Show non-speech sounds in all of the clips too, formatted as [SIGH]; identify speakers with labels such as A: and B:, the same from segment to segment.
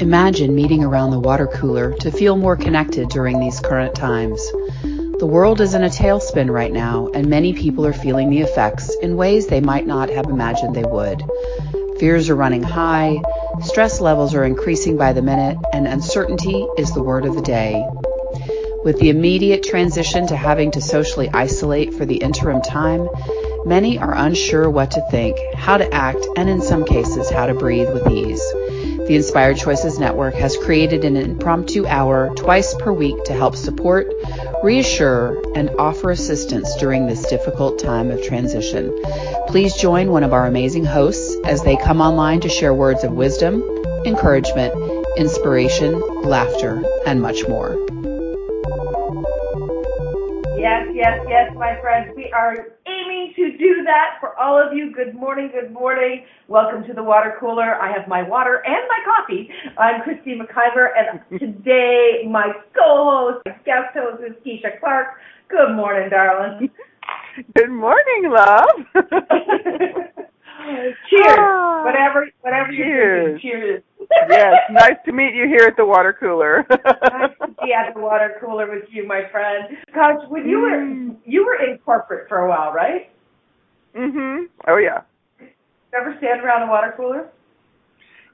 A: Imagine meeting around the water cooler to feel more connected during these current times. The world is in a tailspin right now, and many people are feeling the effects in ways they might not have imagined they would. Fears are running high, stress levels are increasing by the minute, and uncertainty is the word of the day. With the immediate transition to having to socially isolate for the interim time, many are unsure what to think, how to act, and in some cases, how to breathe with ease. The Inspired Choices Network has created an impromptu hour twice per week to help support, reassure, and offer assistance during this difficult time of transition. Please join one of our amazing hosts as they come online to share words of wisdom, encouragement, inspiration, laughter, and much more.
B: Yes, yes, yes, my friends. We are to do that for all of you. Good morning, good morning. Welcome to the water cooler. I have my water and my coffee. I'm Christy McIver, and [LAUGHS] today my co-host, my guest host is Keisha Clark. Good morning, darling.
C: Good morning, love. [LAUGHS]
B: cheers. [LAUGHS] Ah, whatever, whatever cheers. you're drinking. Cheers.
C: Yes, nice to meet you here at the water cooler.
B: nice to be at the water cooler with you, my friend. Gosh, when you were mm. you were in corporate for a while, right?
C: Mhm. Oh yeah.
B: Ever stand around the water cooler?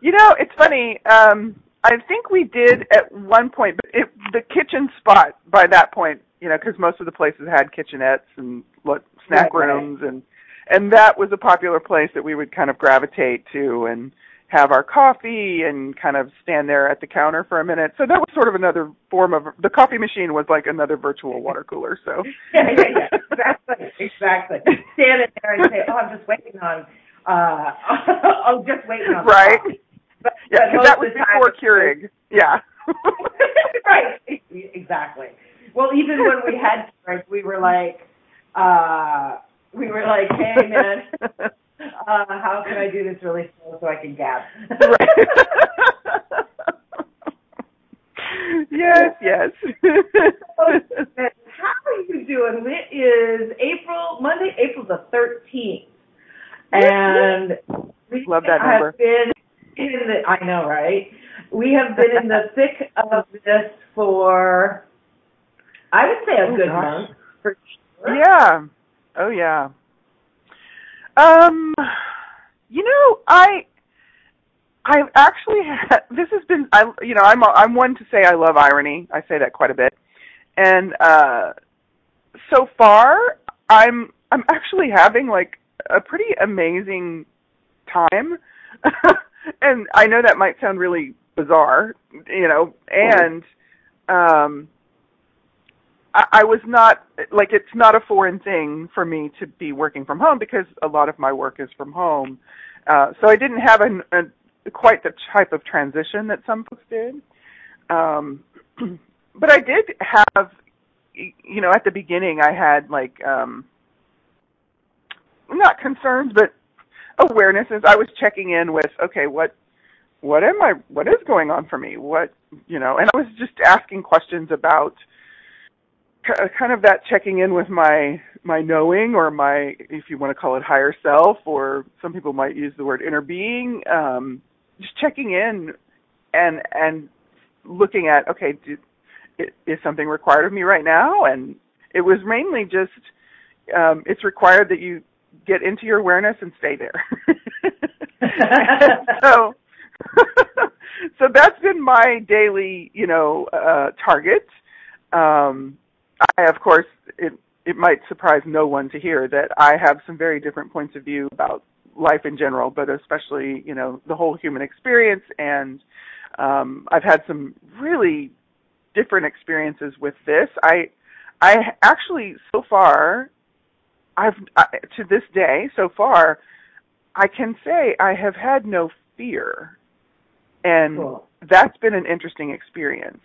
C: You know, it's funny. Um, I think we did at one point, but it, the kitchen spot by that point, you know, because most of the places had kitchenettes and what snack right, rooms right. and and that was a popular place that we would kind of gravitate to and have our coffee and kind of stand there at the counter for a minute. So that was sort of another form of the coffee machine was like another virtual water cooler. So [LAUGHS]
B: yeah, yeah, yeah, exactly, exactly. Standing there and say, "Oh, I'm just waiting on, uh, I'm [LAUGHS] just waiting on."
C: Right. But, yeah, because that was before Keurig. Yeah. [LAUGHS]
B: right. Exactly. Well, even when we had Keurig, we were like, uh, we were like, "Hey, man." Uh, how can I do this really slow so I can gab? [LAUGHS]
C: yes, yes.
B: how are you doing? It is April, Monday, April the 13th. And
C: we Love that number.
B: have been in the, I know, right? We have been in the thick of this for, I would say a oh, good gosh. month for sure.
C: Yeah. Oh, yeah. Um, you know, I I've actually had [LAUGHS] this has been I you know I'm I'm one to say I love irony. I say that quite a bit, and uh, so far I'm I'm actually having like a pretty amazing time, [LAUGHS] and I know that might sound really bizarre, you know, and um I, was not like it's not a foreign thing for me to be working from home because a lot of my work is from home. Uh, so I didn't have an, a quite the type of transition that some folks did. Um, [CLEARS THROAT] but I did have, you know, at the beginning I had like um, not concerns, but awarenesses. I was checking in with, okay, what what am I what is going on for me? What you know, and I was just asking questions about kind of that checking in with my my knowing or my if you want to call it higher self or some people might use the word inner being um just checking in and and looking at okay do, is something required of me right now? And it was mainly just um it's required that you get into your awareness and stay there. [LAUGHS] So [LAUGHS] so that's been my daily you know uh target. Um I, of course, it it might surprise no one to hear that I have some very different points of view about life in general, but especially you know the whole human experience. And um, I've had some really different experiences with this. I I actually so far I've I, to this day so far I can say I have had no fear, and cool. that's been an interesting experience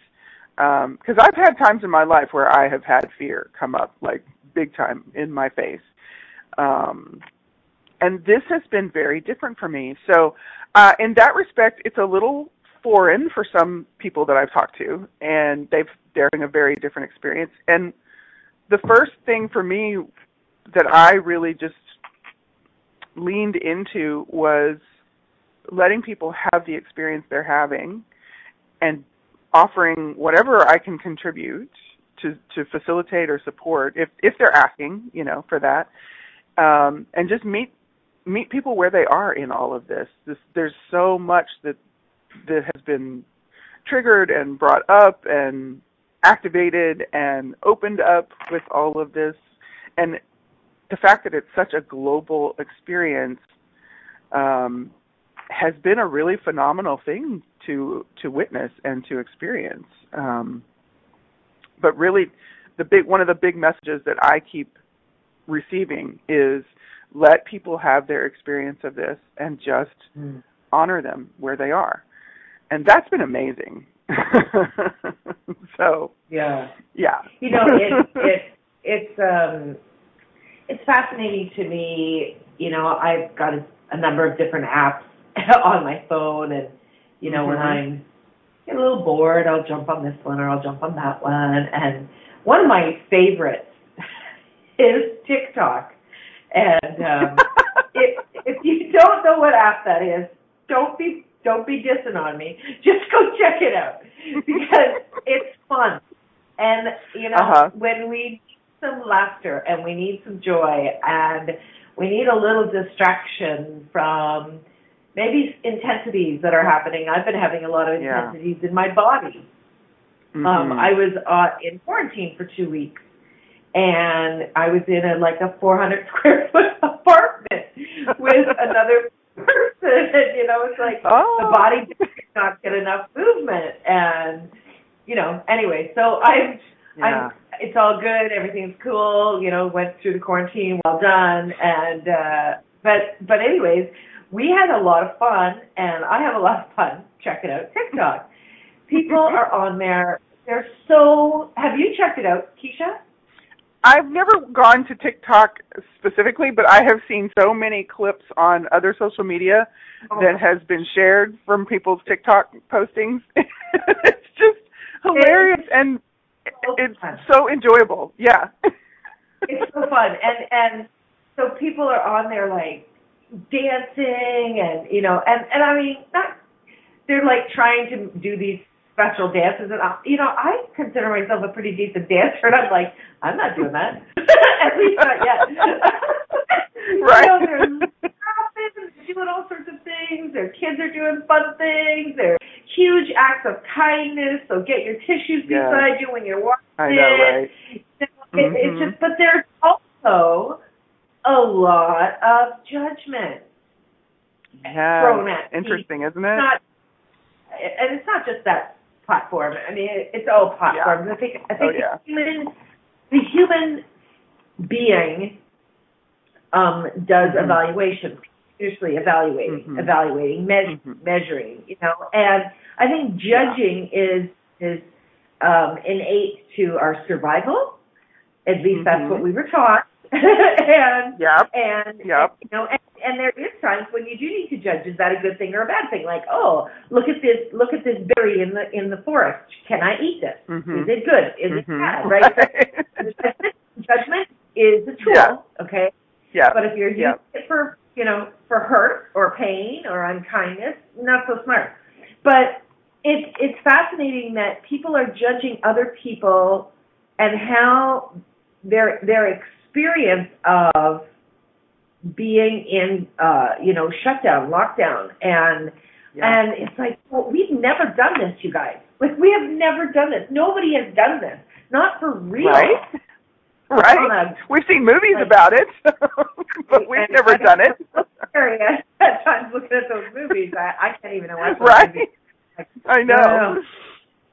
C: because um, I've had times in my life where I have had fear come up like big time in my face, um, and this has been very different for me. So, uh, in that respect, it's a little foreign for some people that I've talked to, and they've they're having a very different experience. And the first thing for me that I really just leaned into was letting people have the experience they're having and offering whatever I can contribute to to facilitate or support if if they're asking, you know, for that, um, and just meet meet people where they are in all of this. this. There's so much that that has been triggered and brought up and activated and opened up with all of this, and the fact that it's such a global experience um, has been a really phenomenal thing to to witness and to experience. Um, but really, the big one of the big messages that I keep receiving is let people have their experience of this and just mm. honor them where they are, and that's been amazing. [LAUGHS] so
B: yeah,
C: yeah,
B: you know it [LAUGHS] it it's um it's fascinating to me. You know, I've got a, a number of different apps [LAUGHS] on my phone, and you know, mm-hmm. when I get a little bored, I'll jump on this one or I'll jump on that one. And one of my favorites [LAUGHS] is TikTok. And um, [LAUGHS] if if you don't know what app that is, don't be don't be dissing on me. [LAUGHS] Just go check it out because it's fun. And you know, uh-huh. when we need some laughter and we need some joy and we need a little distraction from maybe intensities that are happening. I've been having a lot of intensities yeah. in my body. Mm-hmm. Um, I was uh, in quarantine for two weeks, and I was in a like a 400 [LAUGHS] square foot apartment with another person. And, you know, it's like oh. the body did not get enough movement, and you know. Anyway, so I'm yeah. I'm it's all good, everything's cool, you know, went through the quarantine, well done, and uh but but anyways, we had a lot of fun and I have a lot of fun. Check it out, TikTok. People are on there. They're so have you checked it out, Keisha?
C: I've never gone to TikTok specifically, but I have seen so many clips on other social media oh. that has been shared from people's TikTok postings. [LAUGHS] it's just hilarious it's, and it's so enjoyable. Yeah. [LAUGHS]
B: it's so fun, and and so people are on there like dancing, and you know, and and I mean, not they're like trying to do these special dances, and I, you know, I consider myself a pretty decent dancer, and I'm like, I'm not doing that, [LAUGHS] at least not yet.
C: right. [LAUGHS]
B: You know, they're doing all sorts of things. Their kids are doing fun things. They're huge acts of kindness. So get your tissues yeah. beside you when you're watching.
C: I know, right?
B: It, mm-hmm. It's just, but there's also a lot of judgment
C: yeah.
B: thrown at
C: Interesting,
B: isn't
C: it?
B: Not, and it's not just that platform. I mean, it's all platforms.
C: Yeah.
B: I think I think
C: oh, yeah.
B: the human the human being um, does mm-hmm. evaluation continuously evaluating, mm-hmm. evaluating, me- mm-hmm. measuring, you know. And I think judging yeah. is is um, innate to our survival. At least that's what mm-hmm. we were taught. [LAUGHS] and
C: yep.
B: and
C: yep.
B: you know, and, and there is times when you do need to judge. Is that a good thing or a bad thing? Like, oh, look at this, look at this berry in the in the forest. Can I eat this?
C: Mm-hmm.
B: Is it good? Is it
C: mm-hmm.
B: bad? Right? [LAUGHS] judgment, judgment is a tool.
C: Yeah.
B: Okay.
C: Yeah.
B: But if you're using
C: yeah.
B: it for you know, for hurt or pain or unkindness, not so smart. But it's it's fascinating that people are judging other people and how their their experience of being in uh, you know, shutdown, lockdown and yeah. and it's like, well, we've never done this, you guys. Like we have never done this. Nobody has done this. Not for real.
C: Right? Right. We've seen movies like, about it, [LAUGHS] but we've never done it. [LAUGHS]
B: At times looking at those movies, I, I can't even watch
C: right?
B: Like,
C: I know.
B: No, no.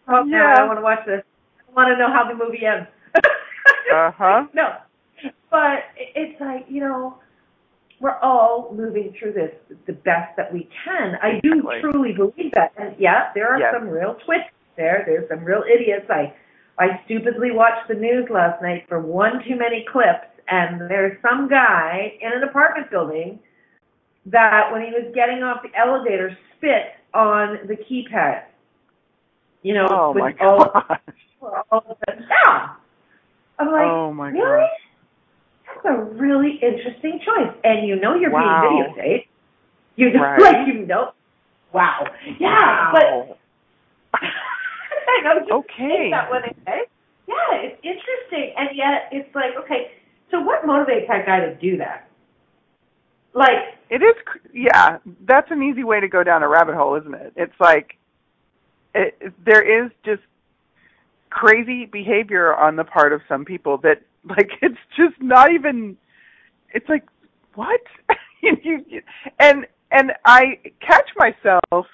B: Oh,
C: yeah.
B: I want to watch this. I want to know how the movie ends. [LAUGHS]
C: uh huh.
B: No, but it's like you know, we're all moving through this the best that we can. I do exactly. truly believe that, and yeah, there are
C: yes.
B: some real twists there. There's some real idiots. I I stupidly watched the news last night for one too many clips, and there's some guy in an apartment building that when he was getting off the elevator spit on the keypad. You know,
C: oh
B: with
C: my
B: all,
C: gosh. [LAUGHS]
B: all of the, yeah. I'm like,
C: oh my
B: really?
C: gosh.
B: That's a really interesting choice. And you know you're
C: wow.
B: being videotaped. You know,
C: right.
B: like you know. Wow. Yeah,
C: wow.
B: but [LAUGHS] I know.
C: Okay.
B: that one. Yeah, it's interesting, and yet it's like, okay, so what motivates that guy to do that? Like,
C: It is, yeah. That's an easy way to go down a rabbit hole, isn't it? It's like it- there is just crazy behavior on the part of some people that, [LAUGHS] like, it's just not even. It's like what? [LAUGHS] you, and and I catch myself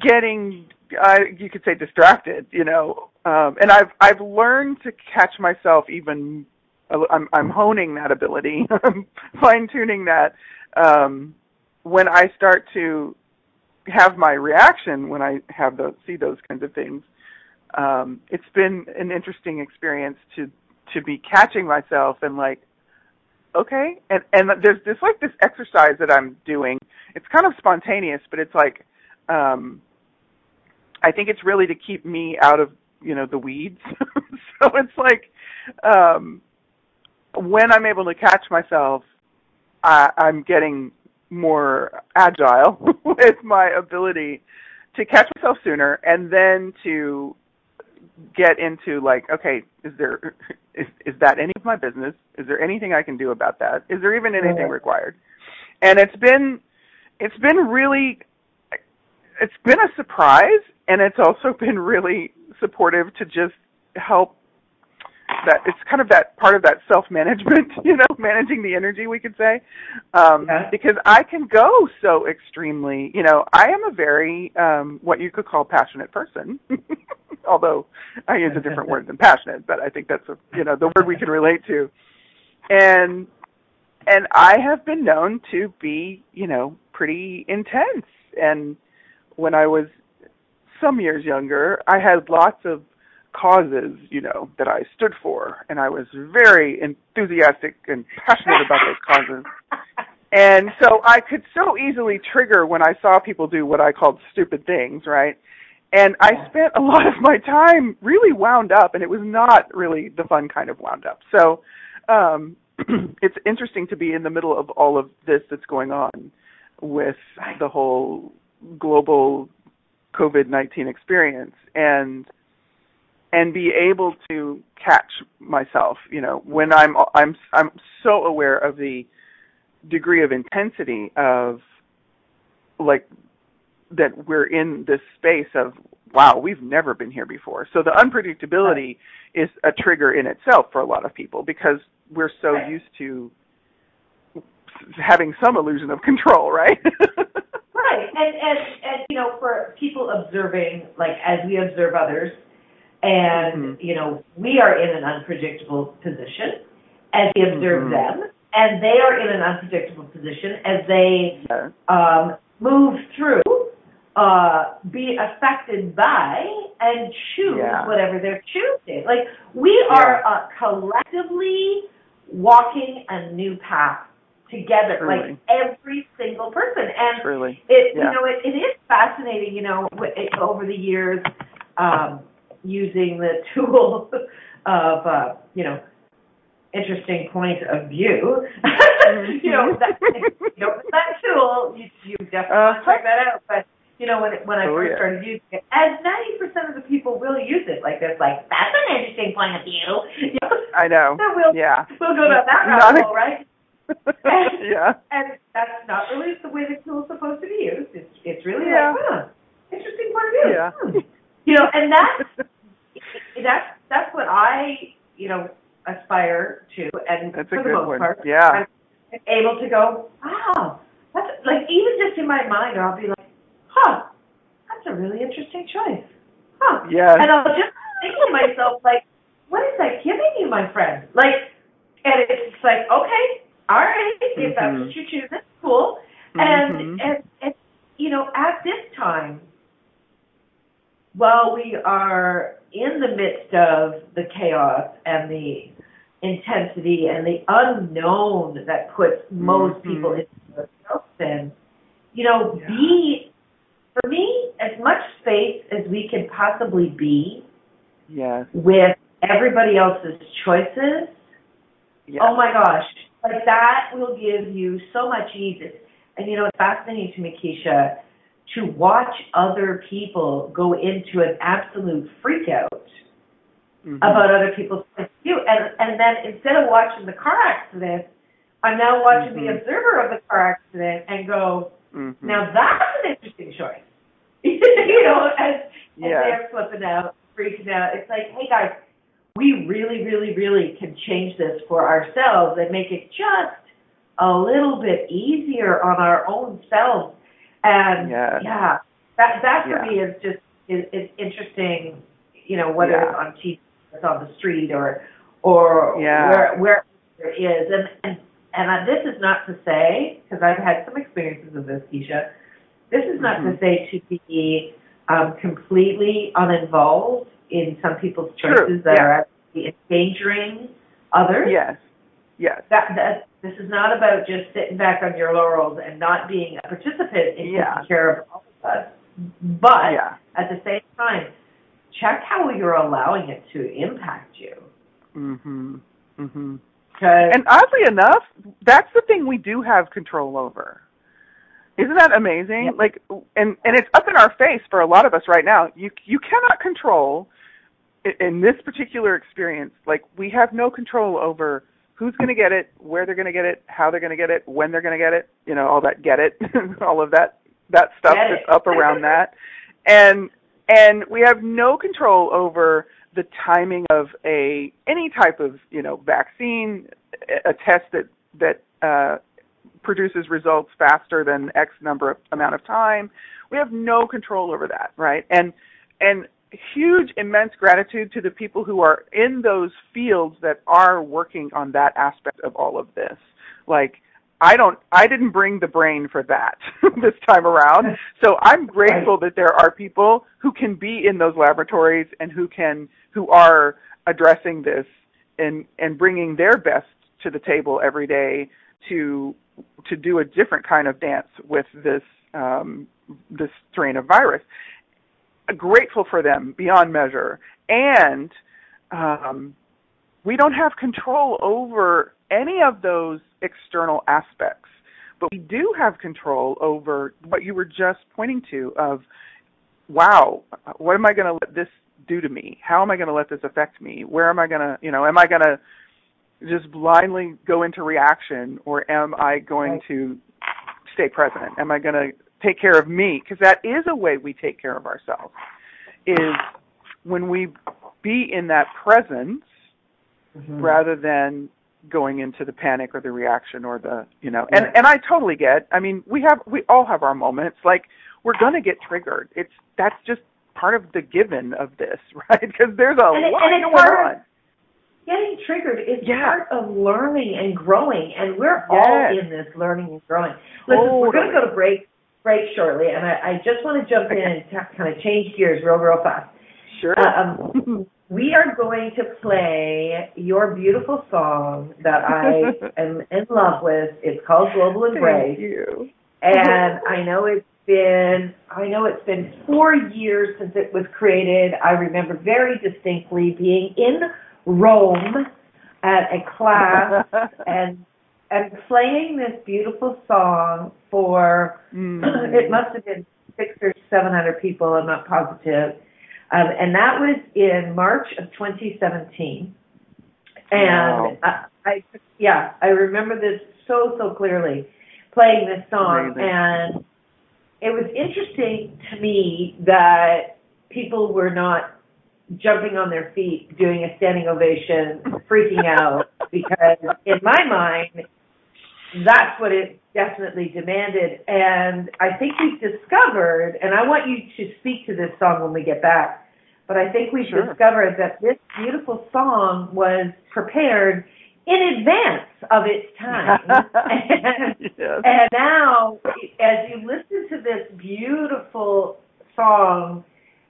C: getting, uh, you could say, distracted. You know, um, and I've I've learned to catch myself even I'm I'm honing that ability, [LAUGHS] fine tuning that. Um, when I start to have my reaction when I have those see those kinds of things, um, it's been an interesting experience to to be catching myself and like, okay, and and there's this like this exercise that I'm doing. It's kind of spontaneous, but it's like, um, I think it's really to keep me out of you know the weeds. [LAUGHS] so it's like. Um, when I'm able to catch myself, I, I'm getting more agile [LAUGHS] with my ability to catch myself sooner and then to get into like, okay, is there [LAUGHS] is is that any of my business? Is there anything I can do about that? Is there even anything required? And it's been it's been really it's been a surprise and it's also [LAUGHS] been really supportive to just help that it's kind of that part of that self management, [LAUGHS] you know, managing the energy we could say. Um
B: Yeah.
C: because I can go so extremely, you know, I am a very um what you could call passionate person. [LAUGHS] Although I use a different word than passionate, but I think that's a you know, the word we can relate to. And and I have been known to be, you know, pretty intense and when I was some years younger, I had lots of causes, you know, that I stood for, and I was very enthusiastic and passionate about those causes. And so I could so easily trigger when I saw people do what I called stupid things, right? And I spent a lot of my time really wound up, and it was not really the fun kind of wound up. So um, [CLEARS THROAT] it's interesting to be in the middle of all of this that's going on with the whole global COVID nineteen experience, and and be able to catch myself you know when i'm i'm i'm so aware of the degree of intensity of like that we're in this space of wow we've never been here before. So the unpredictability is a trigger in itself for a lot of people because we're so
B: Right.
C: used to having some illusion of control right? [LAUGHS]
B: Right, and and and you know, for people observing, like as we observe others, and
C: Mhm.
B: you know, we are in an unpredictable position as we observe
C: Mhm.
B: them, and they are in an unpredictable position as they
C: yeah.
B: um, move through, uh, be affected by, and choose
C: Yeah.
B: whatever they're choosing. Like we are uh, collectively walking a new path together, like every single person, and
C: truly
B: it
C: Yeah.
B: you know it, it is fascinating you know w- it, over the years um using the [LAUGHS] tool of uh you know interesting point of view. [LAUGHS] You know that you know that tool you you definitely want to
C: Uh-huh.
B: check that out. But you know when it, when I
C: Oh,
B: first
C: yeah.
B: started using it as ninety percent of the people will use it. Like there's like that's an interesting point of view. You [LAUGHS] know
C: i know.
B: So we'll
C: yeah.
B: we'll go down that rabbit
C: a-
B: hole right?
C: Yeah.
B: and that's not really the way the tool's supposed to be used. It's it's really
C: Yeah.
B: like, huh, interesting point of view.
C: Yeah.
B: Hmm. You know, and that's that's that's what I you know aspire to, and
C: That's
B: for
C: a
B: the
C: good
B: most
C: one.
B: part,
C: Yeah.
B: I'm able to go, wow, that's like even just in my mind, I'll be like, huh, that's a really interesting choice, huh?
C: Yes.
B: And I'll just think to myself like, what is that giving you, my friend? Like, and it's like, okay, all right, if that's
C: Mhm.
B: what you choose, that's cool. And,
C: Mhm.
B: and and you know, at this time, while we are in the midst of the chaos and the intensity and the unknown that puts most
C: Mhm.
B: people into a tailspin, you know,
C: Yeah.
B: be for me as much space as we can possibly be
C: Yes.
B: with everybody else's choices.
C: Yes.
B: Oh my gosh, like that will give you so much ease. And you know, it's fascinating to me, Keisha. to watch other people go into an absolute freak out mm-hmm. about other people's point of view. And, and then instead of watching the car accident, I'm now watching mm-hmm. the observer of the car accident and go, mm-hmm. now that's an interesting choice. [LAUGHS] you know, as, yeah. as they're flipping out, freaking out. It's like, hey guys, we really, really, really can change this for ourselves and make it just a little bit easier on our own selves. And yeah, yeah that that for yeah. me is just is, is interesting. You know, whether yeah. it's on TV, it's on the street, or or yeah. where where it is. And and and uh, this is not to say because I've had some experiences of this, Keisha. This is not mm-hmm. to say to be um, completely uninvolved in some people's choices True. that yeah. are actually endangering others.
C: Yes. Yes.
B: That, that this is not about just sitting back on your laurels and not being a participant in yeah. taking care of all of us. But yeah. at the same time, check how you're allowing it to impact you.
C: Mhm. Mhm. And oddly enough, that's the thing we do have control over. Isn't that amazing? Like, and and it's up in our face for a lot of us right now. You you cannot control in this particular experience. Like, we have no control over who's going to get it, where they're going to get it, how they're going to get it, when they're going to get it. You know, all that get it, [LAUGHS] all of that that stuff that's up around that, and and we have no control over the timing of a any type of you know vaccine, a test that that uh, produces results faster than X number of amount of time. We have no control over that, right? And and huge immense gratitude to the people who are in those fields that are working on that aspect of all of this. Like I don't I didn't bring the brain for that [LAUGHS] this time around. So I'm grateful that there are people who can be in those laboratories and who can who are addressing this and and bringing their best to the table every day to to do a different kind of dance with this um, this strain of virus. Grateful for them beyond measure, and um, we don't have control over any of those external aspects, but we do have control over what you were just pointing to of, wow, what am I going to let this do to me? How am I going to let this affect me? Where am I going to, you know, am I going to just blindly go into reaction or am I going right. to stay present? Am I going to take care of me? Because that is a way we take care of ourselves. Is when we be in that presence mm-hmm. rather than going into the panic or the reaction or the you know and and I totally get I mean we have we all have our moments like we're going to get triggered it's that's just part of the given of this [LAUGHS] right because there's a
B: and
C: lot
B: it,
C: going on
B: getting triggered is yeah. part of learning and growing, and we're yes. all in this learning and growing. Listen, totally. we're going to go to break break shortly, and I, I just want to jump okay. in and t- kind of change gears real, real fast.
C: Sure.
B: Uh, um, [LAUGHS] we are going to play your beautiful song that I [LAUGHS] am in love with. It's called Global Embrace.
C: Thank you.
B: and I know it's been I know it's been four years since it was created. I remember very distinctly being in Rome at a class [LAUGHS] and and playing this beautiful song for [CLEARS THROAT] mm. it must have been six or seven hundred people. I'm not positive, um, and that was in March of 2017. And wow. I, I yeah, I remember this so so clearly, playing this song, Amazing. and it was interesting to me that people were not jumping on their feet, doing a standing ovation, freaking out, because in my mind, that's what it definitely demanded. And I think we've discovered, and I want you to speak to this song when we get back, but I think we've sure. discovered that this beautiful song was prepared in advance of its time. [LAUGHS] and, yes. and now, as you listen to this beautiful song,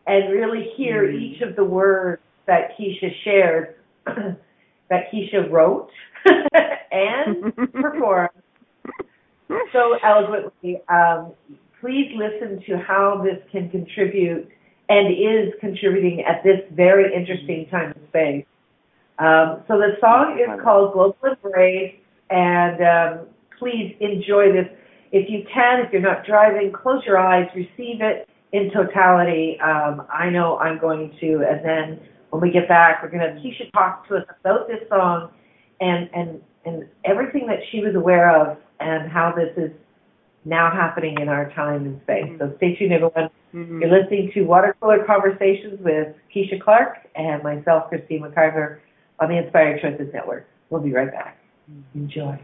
B: and really hear mm. each of the words that Keisha shared, [CLEARS THROAT] that Keisha wrote [LAUGHS] [LAUGHS] and perform so eloquently. Um, please listen to how this can contribute and is contributing at this very interesting time and space. Um, so the song is called Global Embrace, and um, please enjoy this
D: if you can, if you're not driving, close your eyes, receive it in totality. Um, I know I'm going to, and then when we get back, we're going to have Keisha talk to us about this song and and and everything that she was aware of and how this is now happening in our time and space. Mm-hmm. So stay tuned, everyone. Mm-hmm. You're listening to Water Cooler Conversations with Keisha Clark and myself, Christine McIver, on the Inspired Choices Network. We'll be right back. Mm-hmm. Enjoy.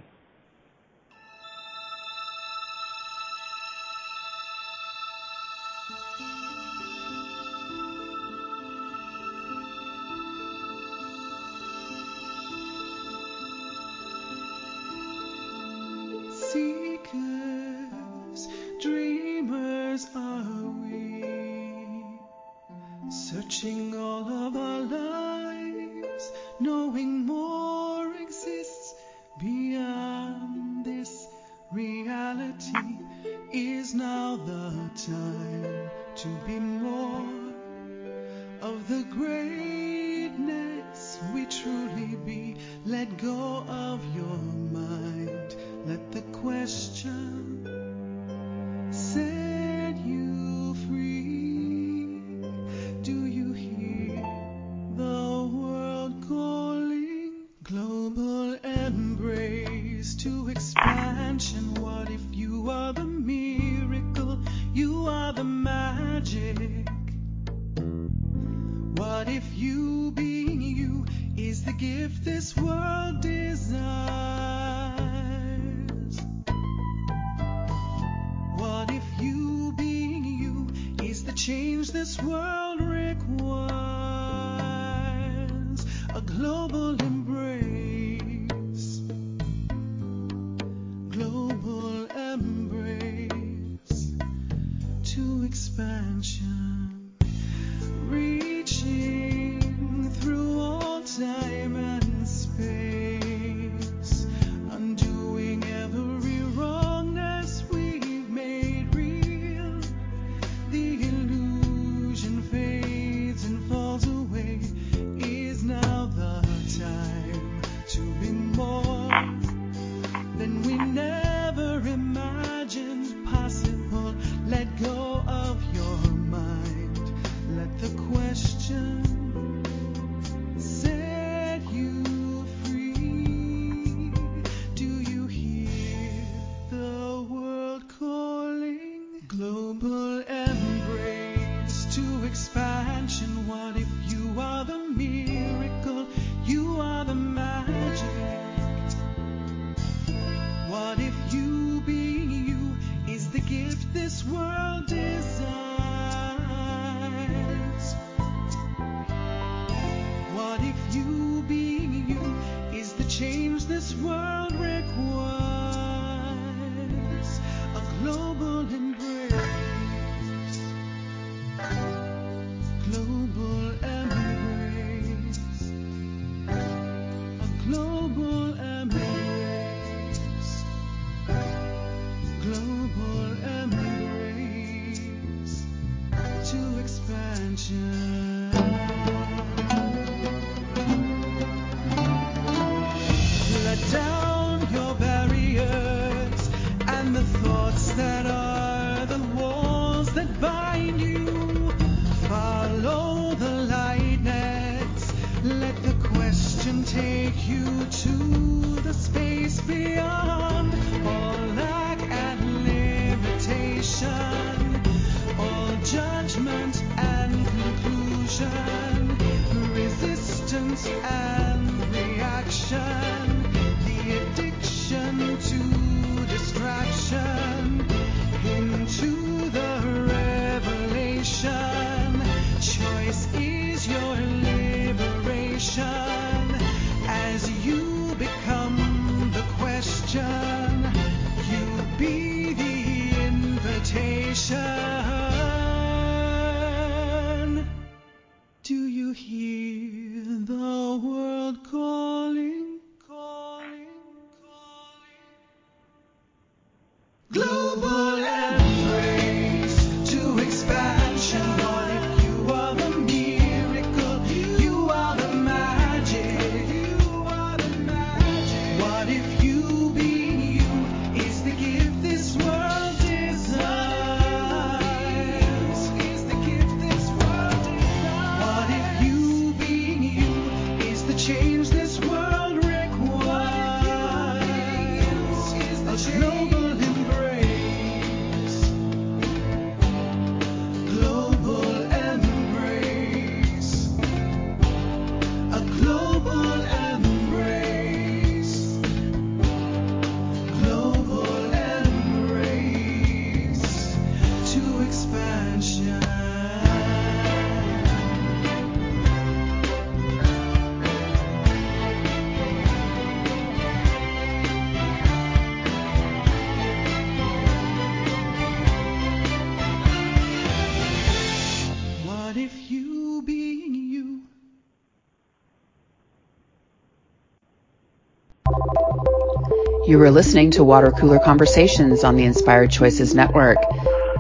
A: You are listening to Water Cooler Conversations on the Inspired Choices Network.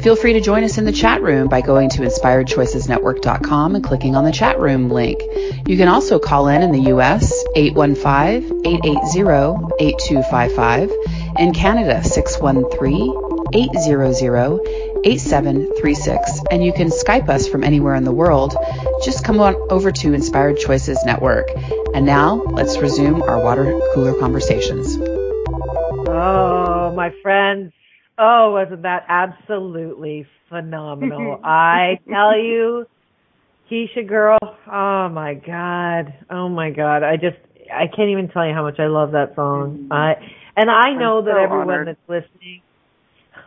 A: Feel free to join us in the chat room by going to inspiredchoicesnetwork.com and clicking on the chat room link. You can also call in in the US 815-880-8255, in Canada 613-800-8736, and you can Skype us from anywhere in the world. Just come on over to Inspired Choices Network. And now let's resume our water cooler conversations.
B: Oh, my friends. Oh, wasn't that absolutely phenomenal? I [LAUGHS] tell you, Keisha girl, oh my god. Oh my god. I just I can't even tell you how much I love that song. I and I know
C: I'm
B: that everyone
C: honored.
B: that's listening [LAUGHS]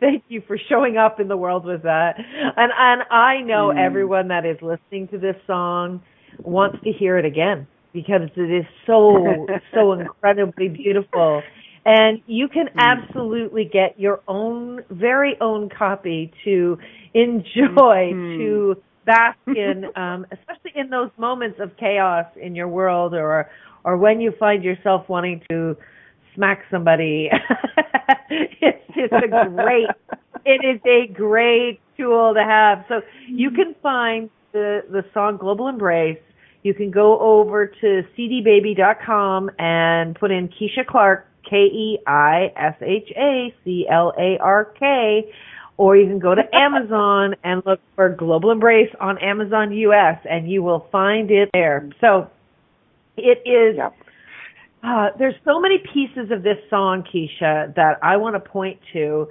B: Thank you for showing up in the world with that. And and I know
C: Mm.
B: everyone that is listening to this song wants to hear it again because it is so so [LAUGHS] incredibly beautiful. And you can absolutely get your own very own copy to enjoy
C: Mhm.
B: to bask in [LAUGHS] um especially in those moments of chaos in your world or or when you find yourself wanting to smack somebody. [LAUGHS] it's it's a great it is a great tool to have. So you can find the the song Global Embrace. You can go over to cdbaby.com and put in Keisha Clark, K E I S H A C L A R K, or you can go to Amazon [LAUGHS] and look for Global Embrace on Amazon US and you will find it there. So it is
C: Yep.
B: uh, there's so many pieces of this song, Keisha, that I want to point to.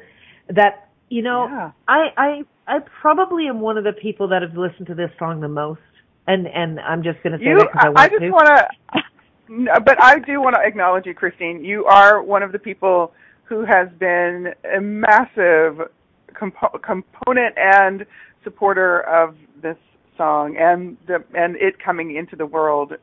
B: That you know,
C: Yeah.
B: I I I probably am one of the people that have listened to this song the most, and and I'm just going to say
C: You,
B: that because I
C: I just want to, [LAUGHS] but I do want to acknowledge you, Christine. You are one of the people who has been a massive compo- component and supporter of this song and the and it coming into the world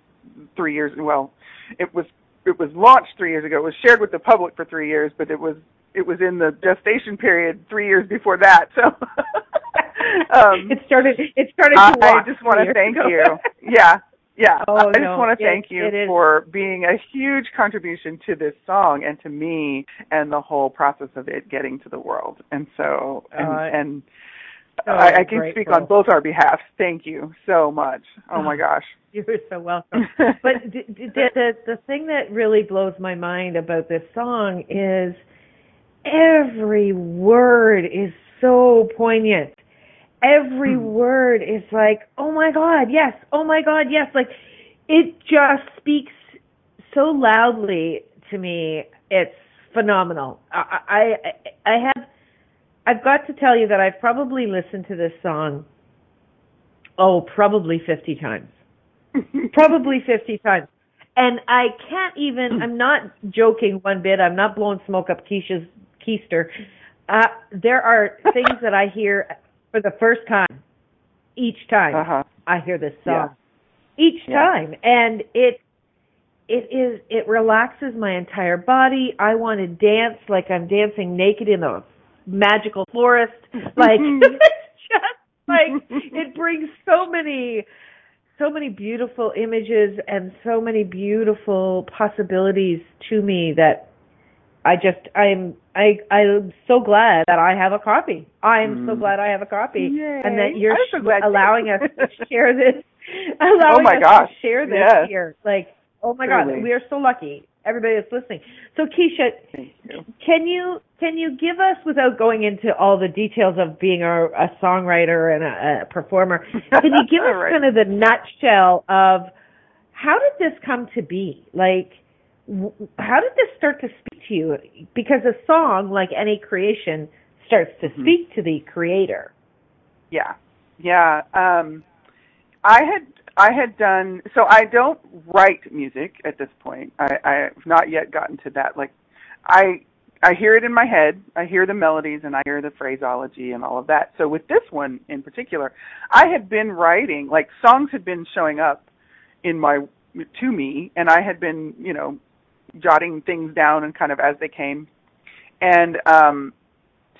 C: three years. Well, it was it was launched three years ago. It was shared with the public for three years, but it was it was in the gestation period three years before that. So. [LAUGHS] um,
B: it started. It started to
C: I just want to thank
B: ago.
C: you. Yeah, yeah. [LAUGHS]
B: Oh,
C: I just
B: no,
C: want to
B: it-
C: thank you
B: it
C: for being a huge contribution to this song and to me and the whole process of it getting to the world. And so, and,
B: Uh,
C: and
B: so
C: I, I can speak on both our behalfs. Thank you so much. Oh my [LAUGHS] gosh.
B: You're so welcome. [LAUGHS] but the, the the thing that really blows my mind about this song is every word is so poignant. Every
C: Hmm.
B: word is like, oh my god, yes, oh my god, yes. Like it just speaks so loudly to me. It's phenomenal. I I, I have I've got to tell you that I've probably listened to this song oh probably 50 times [LAUGHS] probably 50 times. And I can't even, [CLEARS THROAT] I'm not joking one bit, I'm not blowing smoke up Keisha's keister. Uh, there are things that I hear for the first time, each time
C: Uh-huh.
B: I hear this
C: Yeah.
B: song. Each
C: Yeah.
B: time. And it, it is, it relaxes my entire body. I want to dance like I'm dancing naked in a magical forest. [LAUGHS] Like, [LAUGHS] it's just like, it brings so many, so many beautiful images and so many beautiful possibilities to me that I just I'm I I'm so glad that I have a copy. I'm so
C: Mm.
B: glad I have a copy
C: Yay.
B: and that you're
C: so
B: allowing us to [LAUGHS] share this [LAUGHS] allowing
C: Oh my
B: us
C: gosh.
B: to share this
C: Yes.
B: here. Like, oh my
C: Truly.
B: god, we are so lucky. Everybody that's listening. So Keisha,
C: you.
B: can you can you give us, without going into all the details of being a, a songwriter and a, a performer, [LAUGHS] can you give us
C: Right.
B: kind of the nutshell of how did this come to be? Like, how did this start to speak to you? Because a song, like any creation, starts to
C: Mhm.
B: speak to the creator.
C: Yeah, yeah. Um, I had I had done so. I don't write music at this point. I, I've not yet gotten to that. Like, I I hear it in my head. I hear the melodies and I hear the phraseology and all of that. So with this one in particular, I had been writing like songs had been showing up in my to me, and I had been you know jotting things down and kind of as they came. And um,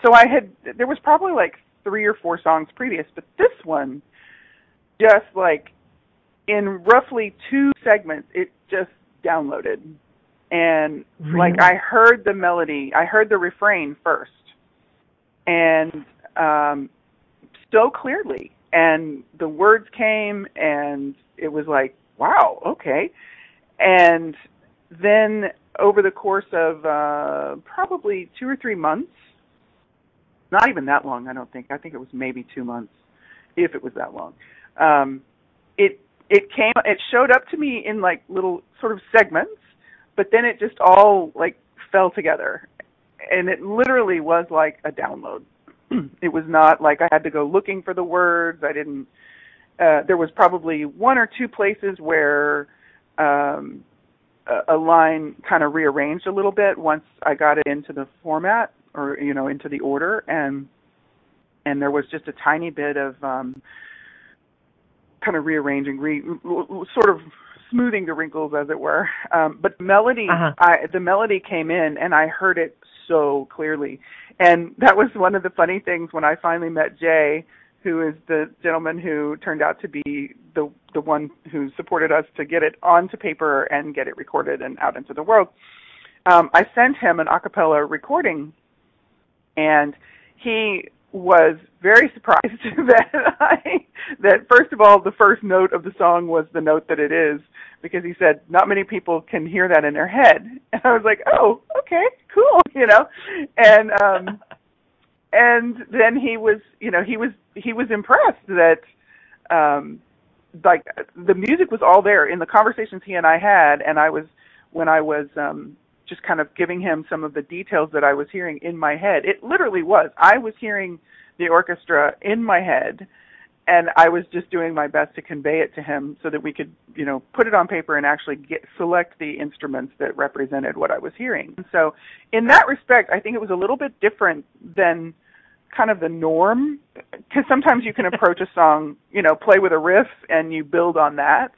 C: so I had there was probably like three or four songs previous, but this one just like in roughly two segments, it just downloaded and
B: really?
C: like I heard the melody, I heard the refrain first, and um, so clearly, and the words came, and it was like, wow, okay, and then over the course of uh, probably two or three months, not even that long, I don't think. I think it was maybe two months, if it was that long. Um, it it came, it showed up to me in like little sort of segments, but then it just all like fell together, and it literally was like a download. [CLEARS THROAT] it was not like I had to go looking for the words. I didn't. Uh, there was probably one or two places where um, a, line kind of rearranged a little bit once I got it into the format or you know into the order, and and there was just a tiny bit of um, kind of rearranging, re, sort of smoothing the wrinkles, as it were. Um, but melody,
B: Uh-huh.
C: I, the melody came in, and I heard it so clearly. And that was one of the funny things when I finally met Jay, who is the gentleman who turned out to be the the one who supported us to get it onto paper and get it recorded and out into the world. Um, I sent him an a cappella recording, and he was very [LAUGHS] surprised that I that first of all the first note of the song was the note that it is because he said not many people can hear that in their head [LAUGHS] and I was like oh okay cool [LAUGHS] you know and um and then he was you know he was he was impressed that um like the music was all there in the conversations he and I had and I was when I was um just kind of giving him some of the details that I was hearing in my head. It literally was. I was hearing the orchestra in my head and I was just doing my best to convey it to him so that we could, you know, put it on paper and actually get select the instruments that represented what I was hearing. And so in that respect, I think it was a little bit different than kind of the norm because sometimes you can [LAUGHS] approach a song, you know, play with a riff and you build on that.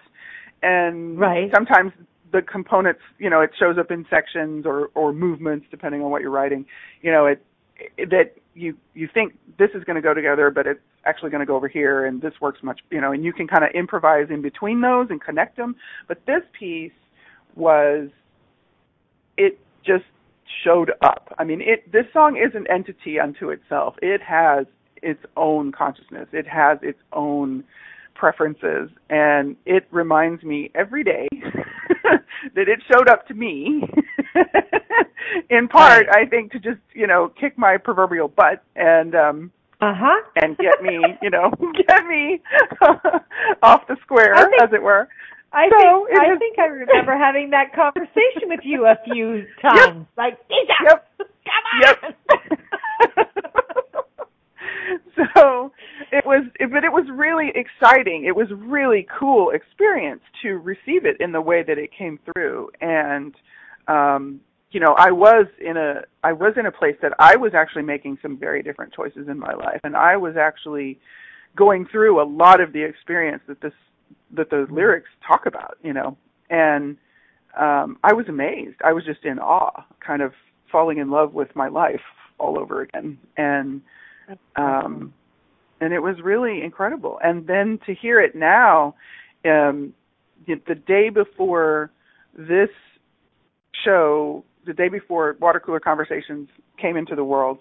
C: And
B: Right.
C: sometimes the components, you know, it shows up in sections or or movements depending on what you're writing. You know, it, it that you you think this is going to go together, but it's actually going to go over here, and this works much, you know, and you can kind of improvise in between those and connect them. But this piece was, it just showed up. I mean, it this song is an entity unto itself. It has its own consciousness. It has its own preferences and it reminds me every day [LAUGHS] that it showed up to me [LAUGHS] in part i think to just you know kick my proverbial butt and um
B: Uh-huh.
C: and get me you know [LAUGHS] get me [LAUGHS] off the square
B: think-
C: as it were
B: I
C: So,
B: think I think I remember having that conversation with you a few [LAUGHS] times. Like, Lisa,
C: Yep.
B: come on.
C: so it was but it was really exciting it was really cool experience to receive it in the way that it came through and um you know i was in a i was in a place that i was actually making some very different choices in my life. And i was actually going through a lot of the experience that this that the lyrics talk about you know. And um i was amazed. I was just in awe kind of falling in love with my life all over again. And um and it was really incredible. And then to hear it now um the, the day before this show the day before water cooler conversations came into the world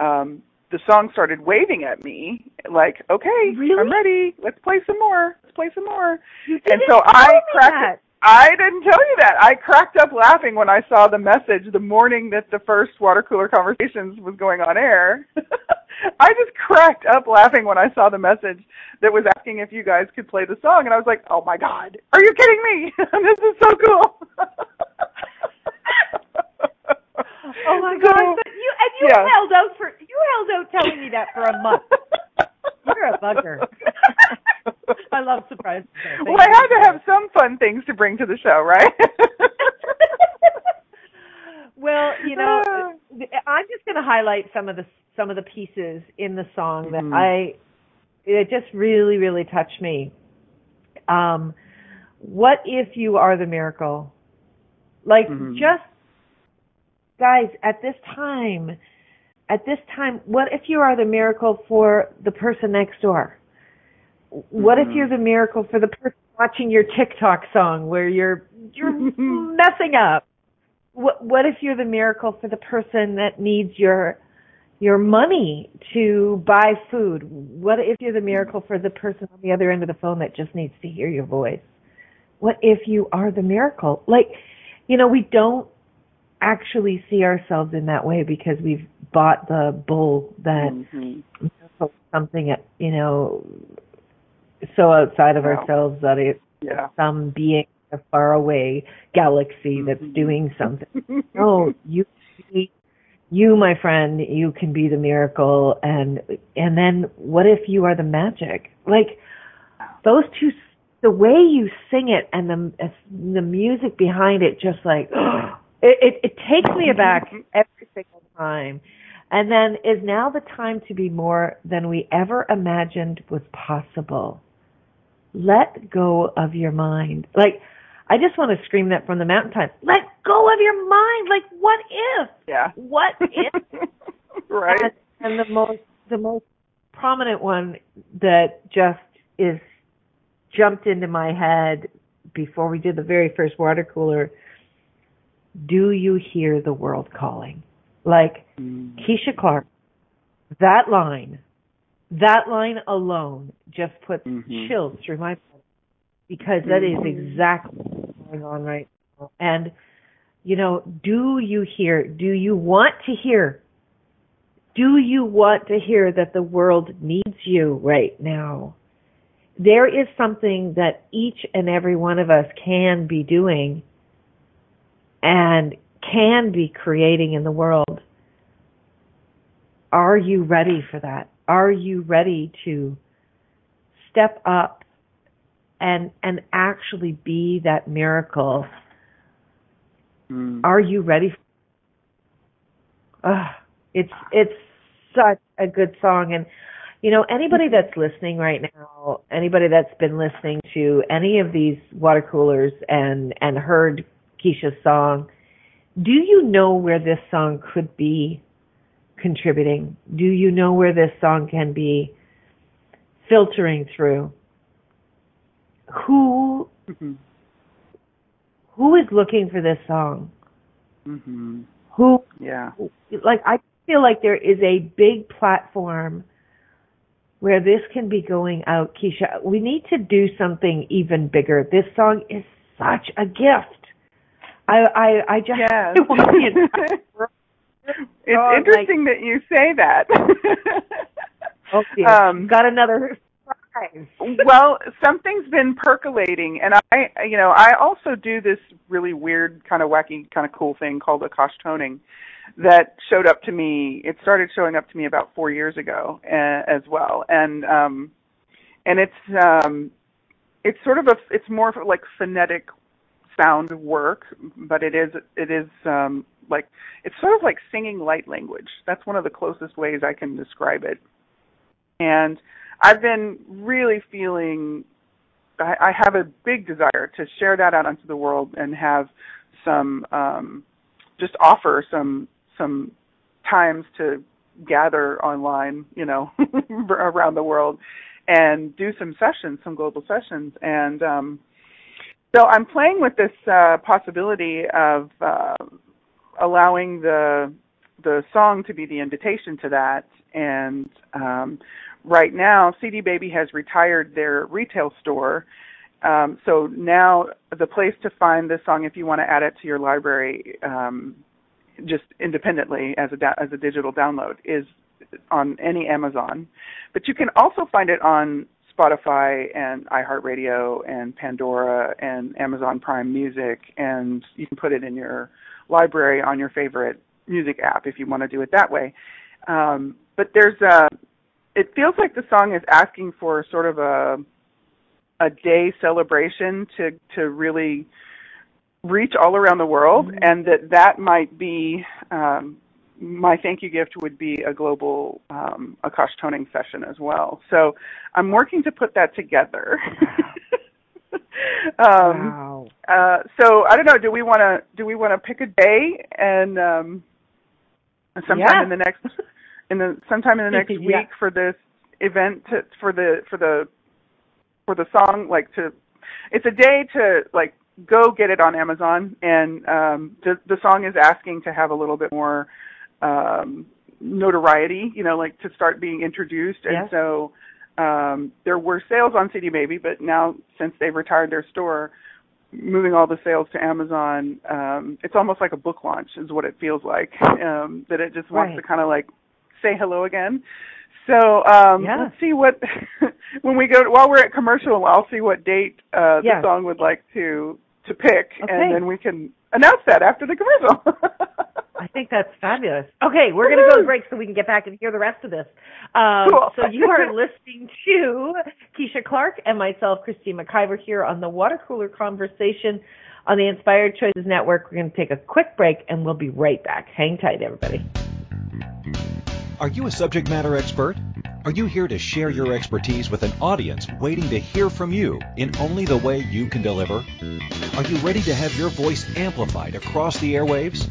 C: um the song started waving at me like okay
B: Really?
C: i'm ready let's play some more let's play some more and so i cracked. I didn't tell you that. I cracked up laughing when I saw the message the morning that the first water cooler conversations was going on air. [LAUGHS] I just cracked up laughing when I saw the message that was asking if you guys could play the song and I was like, "Oh my god. Are you kidding me? [LAUGHS] this is so cool." [LAUGHS]
B: Oh my
C: So,
B: god! But you and you
C: yeah.
B: held out for you held out telling me that for a month. You're a bugger. [LAUGHS] I love surprises.
C: well, I had to have some fun things to bring to the show, right? [LAUGHS]
B: well, you know. [LAUGHS] I'm just going to highlight some of the some of the pieces in the song that
C: Mhm.
B: I it just really really touched me. Um, what if you are the miracle? Like
C: Mhm.
B: just guys at this time, at this time, what if you are the miracle for the person next door? What if
C: Mhm.
B: you're the miracle for the person watching your TikTok song where you're you're [LAUGHS] messing up? what what if you're the miracle for the person that needs your your money to buy food? What if you're the miracle for the person on the other end of the phone that just needs to hear your voice? What if you are the miracle? Like, you know, we don't actually see ourselves in that way because we've bought the bull that mm-hmm. something, you know, so outside of wow. ourselves that it's yeah. some being a faraway galaxy mm-hmm. that's doing something. no, [LAUGHS] you you my friend, you can be the miracle and and then what if you are the magic? Like those two the way you sing it and the the music behind it just like [GASPS] it, it it takes me aback every single time. And then is now the time to be more than we ever imagined was possible. Let go of your mind. Like I just want to scream that from the mountaintop. Let go of your mind. Like, what if?
C: Yeah.
B: What [LAUGHS] if?
C: right.
B: And, and the most the most prominent one that just is jumped into my head before we did the very first water cooler. Do you hear the world calling? Like mm. Keisha Clark, that line, that line alone just puts mm-hmm. chills through my body because that is mm-hmm. exactly going on right now. And, you know, do you hear, do you want to hear, do you want to hear that the world needs you right now? There is something that each and every one of us can be doing and can be creating in the world. Are you ready for that? Are you ready to step up and and actually be that miracle. Mm. Are you ready? Uh, it's it's such a good song, and you know anybody that's listening right now, anybody that's been listening to any of these water coolers and and heard Keisha's song, do you know where this song could be contributing? Do you know where this song can be filtering through? who mm-hmm. who is looking for this song?
C: Mm-hmm.
B: Who?
C: Yeah.
B: Like I feel like there is a big platform where this can be going out, Keisha. We need to do something even bigger. This song is such a gift. I I, I just
C: yes. [LAUGHS] [LAUGHS] it's interesting like, that you say that. [LAUGHS]
B: oh dear. Um, Got another surprise.
C: well, something's been percolating, and I, you know, I also do this really weird, kind of wacky, kind of cool thing called Akash toning that showed up to me. It started showing up to me about four years ago uh, as well, and um, and it's um, it's sort of a, it's more like phonetic sound work, but it is it is um, like it's sort of like singing light language. That's one of the closest ways I can describe it, and I've been really feeling I, I have a big desire to share that out onto the world and have some um, just offer some some times to gather online, you know, [LAUGHS] around the world and do some sessions, some global sessions. And um, so I'm playing with this uh, possibility of uh, allowing the the song to be the invitation to that and um, right now, CD Baby has retired their retail store. Um, so now the place to find this song, if you want to add it to your library, um, just independently as a da- as a digital download, is on any Amazon. But you can also find it on Spotify and iHeartRadio and Pandora and Amazon Prime Music, and you can put it in your library on your favorite music app if you want to do it that way. Um, but there's a it feels like the song is asking for sort of a a day celebration to to really reach all around the world mm-hmm. and that that might be um, my thank you gift would be a global um, Akash toning session as well. So I'm working to put that together. [LAUGHS]
B: um, wow.
C: Uh, so I don't know. Do we want to do we want to pick a day and um, sometime
B: yeah.
C: in the next in the sometime in the next
B: yeah.
C: week for this event to, for the for the for the song like to it's a day to like go get it on Amazon. And um, the the song is asking to have a little bit more um, notoriety, you know, like to start being introduced. And
B: Yes.
C: so um, there were sales on CD Baby, but now since they've retired their store, moving all the sales to Amazon, um, it's almost like a book launch, is what it feels like. Um, that it just wants
B: Right.
C: to kind of like say hello again. So um,
B: Yeah.
C: let's see what [LAUGHS] when we go to, while we're at commercial, I'll see what date uh,
B: Yeah.
C: the song would like to to pick,
B: Okay.
C: and then we can announce that after the commercial. [LAUGHS]
B: I think that's fabulous. Okay, we're going to go to break so we can get back and hear the rest of this. Um,
C: Cool.
B: so you are [LAUGHS] listening to Keisha Clark and myself, Christine McIver, here on the Water Cooler Conversation on the Inspired Choices Network. We're going to take a quick break and we'll be right back. Hang tight, everybody.
E: Are you a subject matter expert? Are you here to share your expertise with an audience waiting to hear from you in only the way you can deliver? Are you ready to have your voice amplified across the airwaves?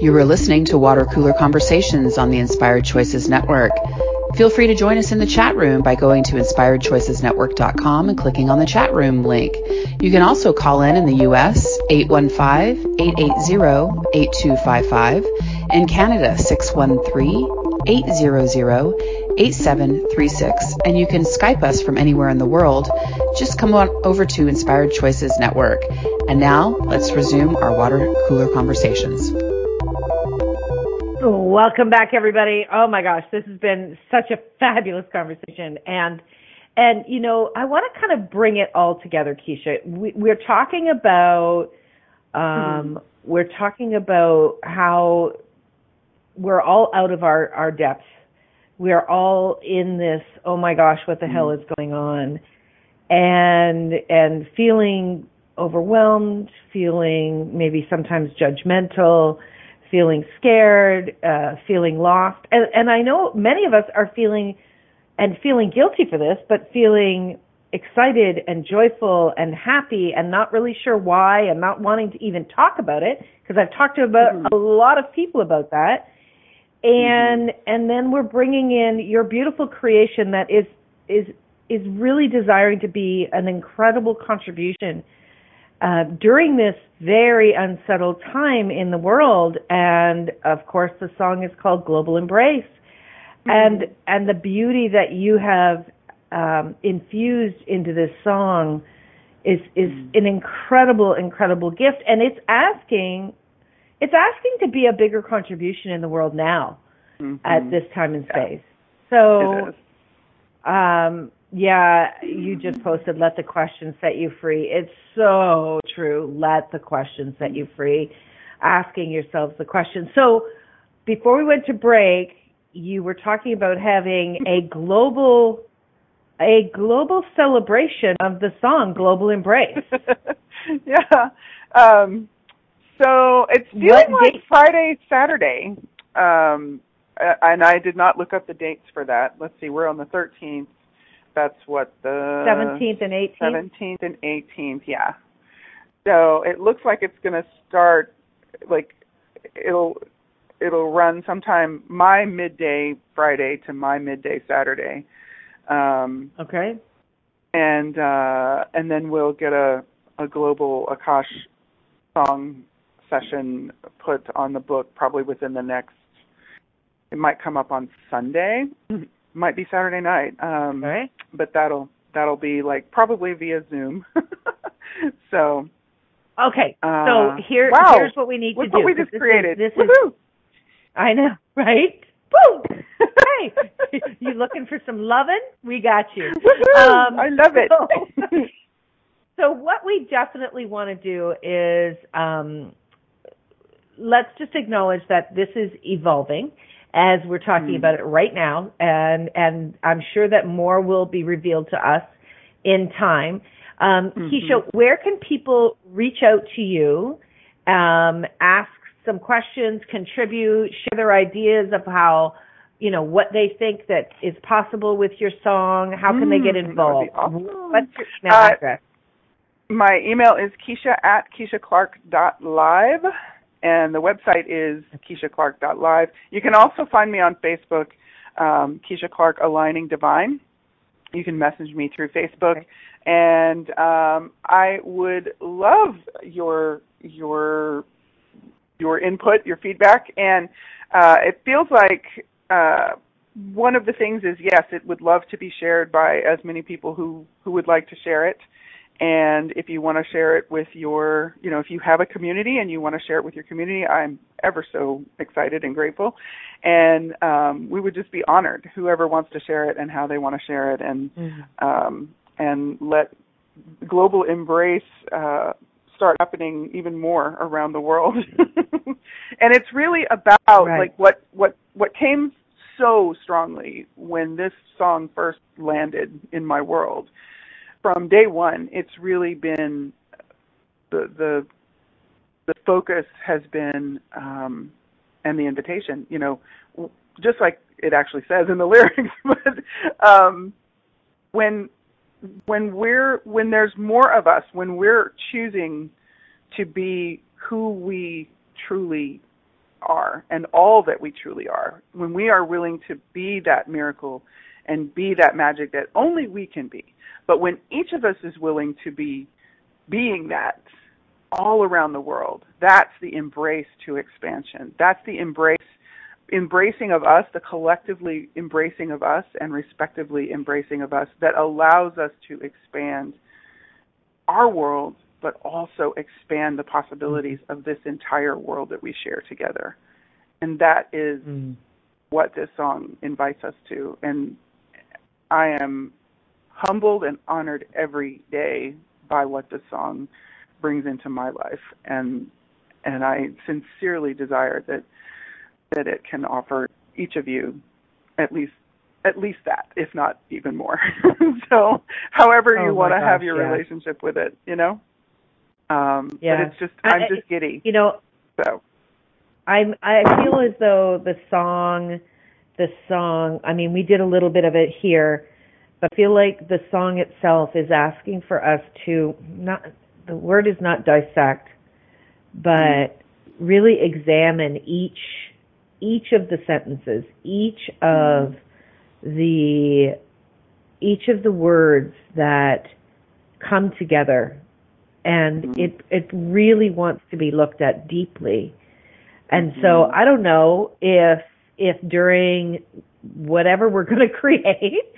A: You were listening to Water Cooler Conversations on the Inspired Choices Network. Feel free to join us in the chat room by going to inspiredchoicesnetwork.com and clicking on the chat room link. You can also call in in the US 815-880-8255, in Canada 613-800-8736, and you can Skype us from anywhere in the world. Just come on over to Inspired Choices Network. And now let's resume our water cooler conversations.
B: Welcome back, everybody. Oh my gosh, this has been such a fabulous conversation, and and you know, I want to kind of bring it all together, Keisha. We, we're talking about um, we're talking about how we're all out of our our depths. We're all in this. Oh my gosh, what the hell is going on? And and feeling overwhelmed, feeling maybe sometimes judgmental feeling scared, uh, feeling lost. And, and I know many of us are feeling and feeling guilty for this, but feeling excited and joyful and happy and not really sure why and not wanting to even talk about it because I've talked to about a lot of people about that. And and then we're bringing in your beautiful creation that is is is really desiring to be an incredible contribution uh, during this very unsettled time in the world. And of course, the song is called Global Embrace. And and the beauty that you have um, infused into this song is is an incredible, incredible gift. And it's asking it's asking to be a bigger contribution in the world now at this time and space. So
C: It is.
B: um, yeah, you just posted let the question set you free. It's so true. Let the question set you free. Asking yourselves the question. So before we went to break, you were talking about having a global a global celebration of the song Global Embrace. [LAUGHS]
C: yeah. Um, so it's feeling like? Friday, Saturday. Um, and I did not look up the dates for that. Let's see, we're on the 13th. That's what the
B: 17th and 18th.
C: 17th and 18th, yeah. So it looks like it's going to start like it'll it'll run sometime my midday Friday to my midday Saturday. Um
B: Okay.
C: and uh and then we'll get a a global Akash song session put on the book probably within the next it might come up on Sunday [LAUGHS] might be Saturday night um
B: right.
C: but that'll that'll be like probably via Zoom [LAUGHS] so
B: Okay.
C: Uh,
B: so here
C: wow.
B: here's what we need
C: look
B: to do.
C: what we just
B: this is-
C: created
B: this is I know, [LAUGHS] right? Woo! hey, [LAUGHS] you looking for some loving? We got you. Um,
C: I love it
B: So, so what we definitely want to do is um, let's just acknowledge that this is evolving as we're talking
C: Hmm.
B: about it right now, and and I'm sure that more will be revealed to us in time. Um, mm-hmm. Keisha, where can people reach out to you, um, ask some questions, contribute, share their ideas of how, you know, what they think that is possible with your song? How can mm, they get mm, involved?
C: Awesome. What's your email uh, address? My email is Keisha at KeishaClark.live, and the website is KeishaClark.live. You can also find me on Facebook, um, Keisha Clark Aligning Divine. You can message me through Facebook, okay. and um, I would love your your your input, your feedback, and uh, it feels like uh, one of the things is yes, it would love to be shared by as many people who who would like to share it. And if you want to share it with your, you know, if you have a community and you want to share it with your community, I'm ever so excited and grateful. And um, we would just be honored, whoever wants to share it and how they want to share it, and mm-hmm. um, and let global embrace uh, start happening even more around the world. [LAUGHS] and it's really about right. like what what what came so strongly when this song first landed in my world from day one, it's really been the the the focus has been um, and the invitation. You know, just like it actually says in the [LAUGHS] lyrics, but um, when when we're when there's more of us, when we're choosing to be who we truly are and all that we truly are, when we are willing to be that miracle and be that magic that only we can be, but when each of us is willing to be being that all around the world, that's the embrace to expansion. That's the embrace embracing of us, the collectively embracing of us and respectively embracing of us that allows us to expand our world, but also expand the possibilities of this entire world that we share together. And that is mm. what this song invites us to. And I am humbled and honored every day by what this song brings into my life and and I sincerely desire that that it can offer each of you at least at least that, if not even more. [LAUGHS] so, however you oh want to have your yeah. relationship with it, you know. Um, yeah. But it's just I'm I, just giddy.
B: You know.
C: So.
B: I'm I feel as though the song, the song. I mean, we did a little bit of it here, I feel like the song itself is asking for us to not the word is not dissect, but really examine each each of the sentences, each of the each of the words that come together and mm-hmm. it it really wants to be looked at deeply. And so mm-hmm. I don't know if if during whatever we're going [LAUGHS] to create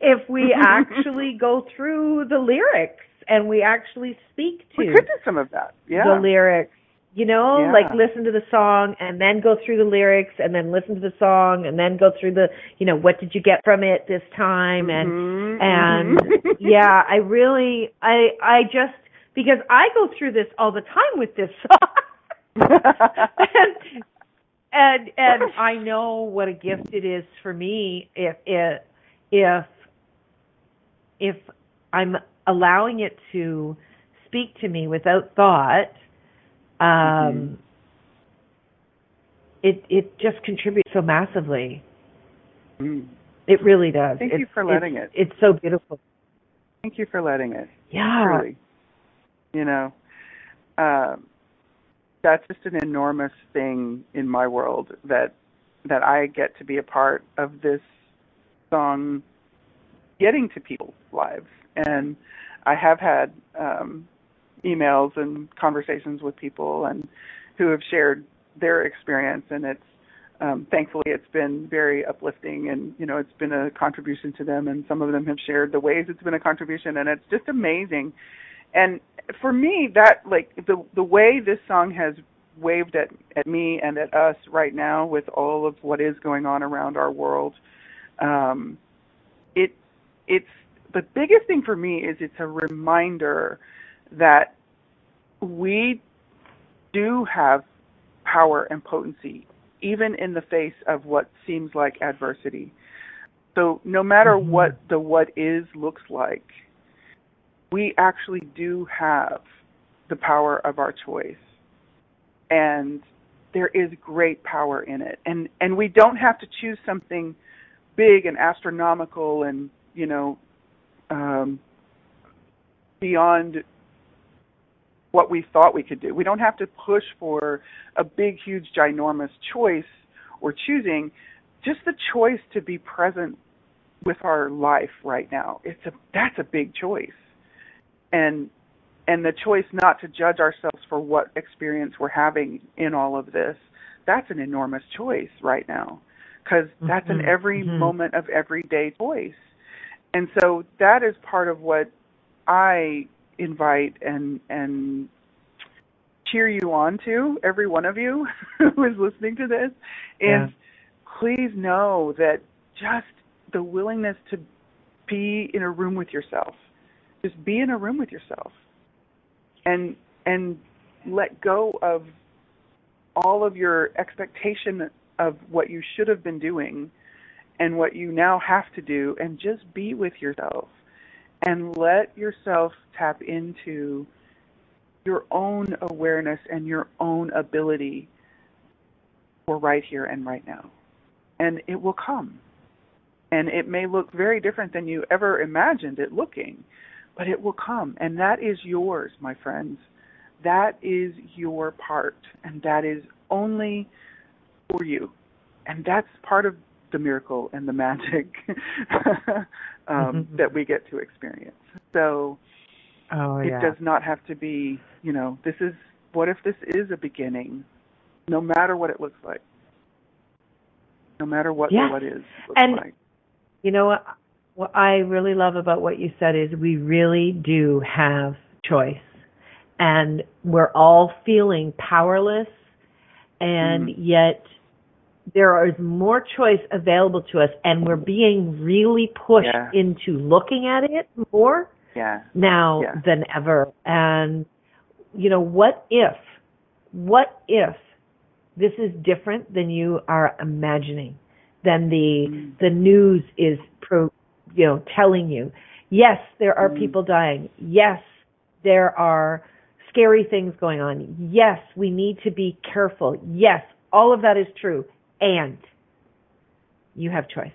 B: if we [LAUGHS] actually go through the lyrics and we actually speak to
C: we could do some of that yeah
B: the lyrics you know yeah. like listen to the song and then go through the lyrics and then listen to the song and then go through the you know what did you get from it this time and mm-hmm. and mm-hmm. [LAUGHS] yeah i really i i just because i go through this all the time with this song and and and [LAUGHS] I know what a gift it is for me if if if if I'm allowing it to speak to me without thought. Um, mm-hmm. It it just contributes so massively. Mm. It really does.
C: Thank
B: it's,
C: you for letting
B: it's,
C: it.
B: It's so beautiful.
C: Thank you for letting it.
B: Yeah.
C: Really. You know. Um, that's just an enormous thing in my world that that I get to be a part of this song getting to people's lives. And I have had um, emails and conversations with people and who have shared their experience, and it's um, thankfully it's been very uplifting, and you know it's been a contribution to them, and some of them have shared the ways it's been a contribution, and it's just amazing and for me that like the the way this song has waved at at me and at us right now with all of what is going on around our world um it it's the biggest thing for me is it's a reminder that we do have power and potency even in the face of what seems like adversity so no matter mm-hmm. what the what is looks like we actually do have the power of our choice. And there is great power in it. And and we don't have to choose something big and astronomical and, you know, um, beyond what we thought we could do. We don't have to push for a big, huge, ginormous choice or choosing. Just the choice to be present with our life right now. It's a that's a big choice. And and the choice not to judge ourselves for what experience we're having in all of this, that's an enormous choice right now. Because that's mm-hmm. an every mm-hmm. moment of everyday choice. And so that is part of what I invite and and cheer you on to, every one of you [LAUGHS] who is listening to this, is yeah. please know that just the willingness to be in a room with yourself. Just be in a room with yourself. And and let go of all of your expectation of what you should have been doing and what you now have to do and just be with yourself and let yourself tap into your own awareness and your own ability for right here and right now. And it will come. And it may look very different than you ever imagined it looking, but it will come. And that is yours, my friends. That is your part. And that is only for you. And that's part of the miracle and the magic [LAUGHS] um, mm-hmm. that we get to experience. So
B: oh,
C: it
B: yeah.
C: does not have to be, you know, this is, what if this is a beginning, no matter what it looks like? No matter what what is looks
B: and,
C: like.
B: You know what? I really love about what you said is we really do have choice. And we're all feeling powerless, and mm. yet there is more choice available to us, and we're being really pushed
C: yeah.
B: into looking at it more
C: yeah.
B: now
C: yeah.
B: than ever. And, you know, what if, what if this is different than you are imagining? than the mm. the news is pro you know telling you yes there are mm. people dying yes there are scary things going on yes we need to be careful yes all of that is true and you have choice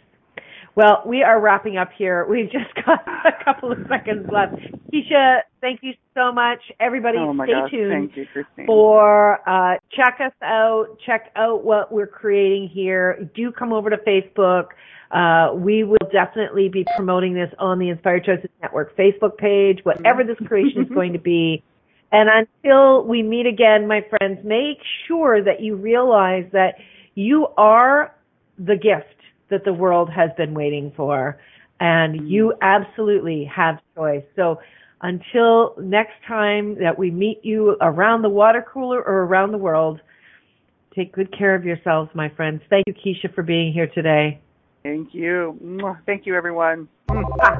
B: well, we are wrapping up here. We've just got [LAUGHS] a couple of seconds left. Keisha, thank you so much. Everybody,
C: oh
B: stay
C: gosh.
B: tuned
C: you,
B: for uh, check us out. Check out what we're creating here. Do come over to Facebook. Uh, we will definitely be promoting this on the Inspired Choices Network Facebook page, whatever this creation is [LAUGHS] going to be. And until we meet again, my friends, make sure that you realize that you are the gift that the world has been waiting for. And mm-hmm. you absolutely have choice. So until next time that we meet you around the water cooler or around the world, take good care of yourselves, my friends. Thank you, Keisha, for being here today.
C: Thank you. Thank you, everyone. Mm. Ah.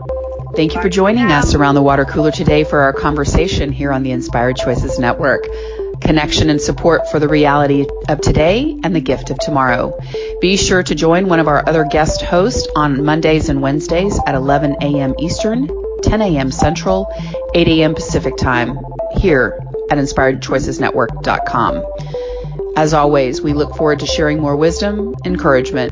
A: Thank you for joining us around the water cooler today for our conversation here on the Inspired Choices Network connection and support for the reality of today and the gift of tomorrow. Be sure to join one of our other guest hosts on Mondays and Wednesdays at 11 a.m. Eastern, 10 a.m. Central, 8 a.m. Pacific Time here at InspiredChoicesNetwork.com. As always, we look forward to sharing more wisdom, encouragement,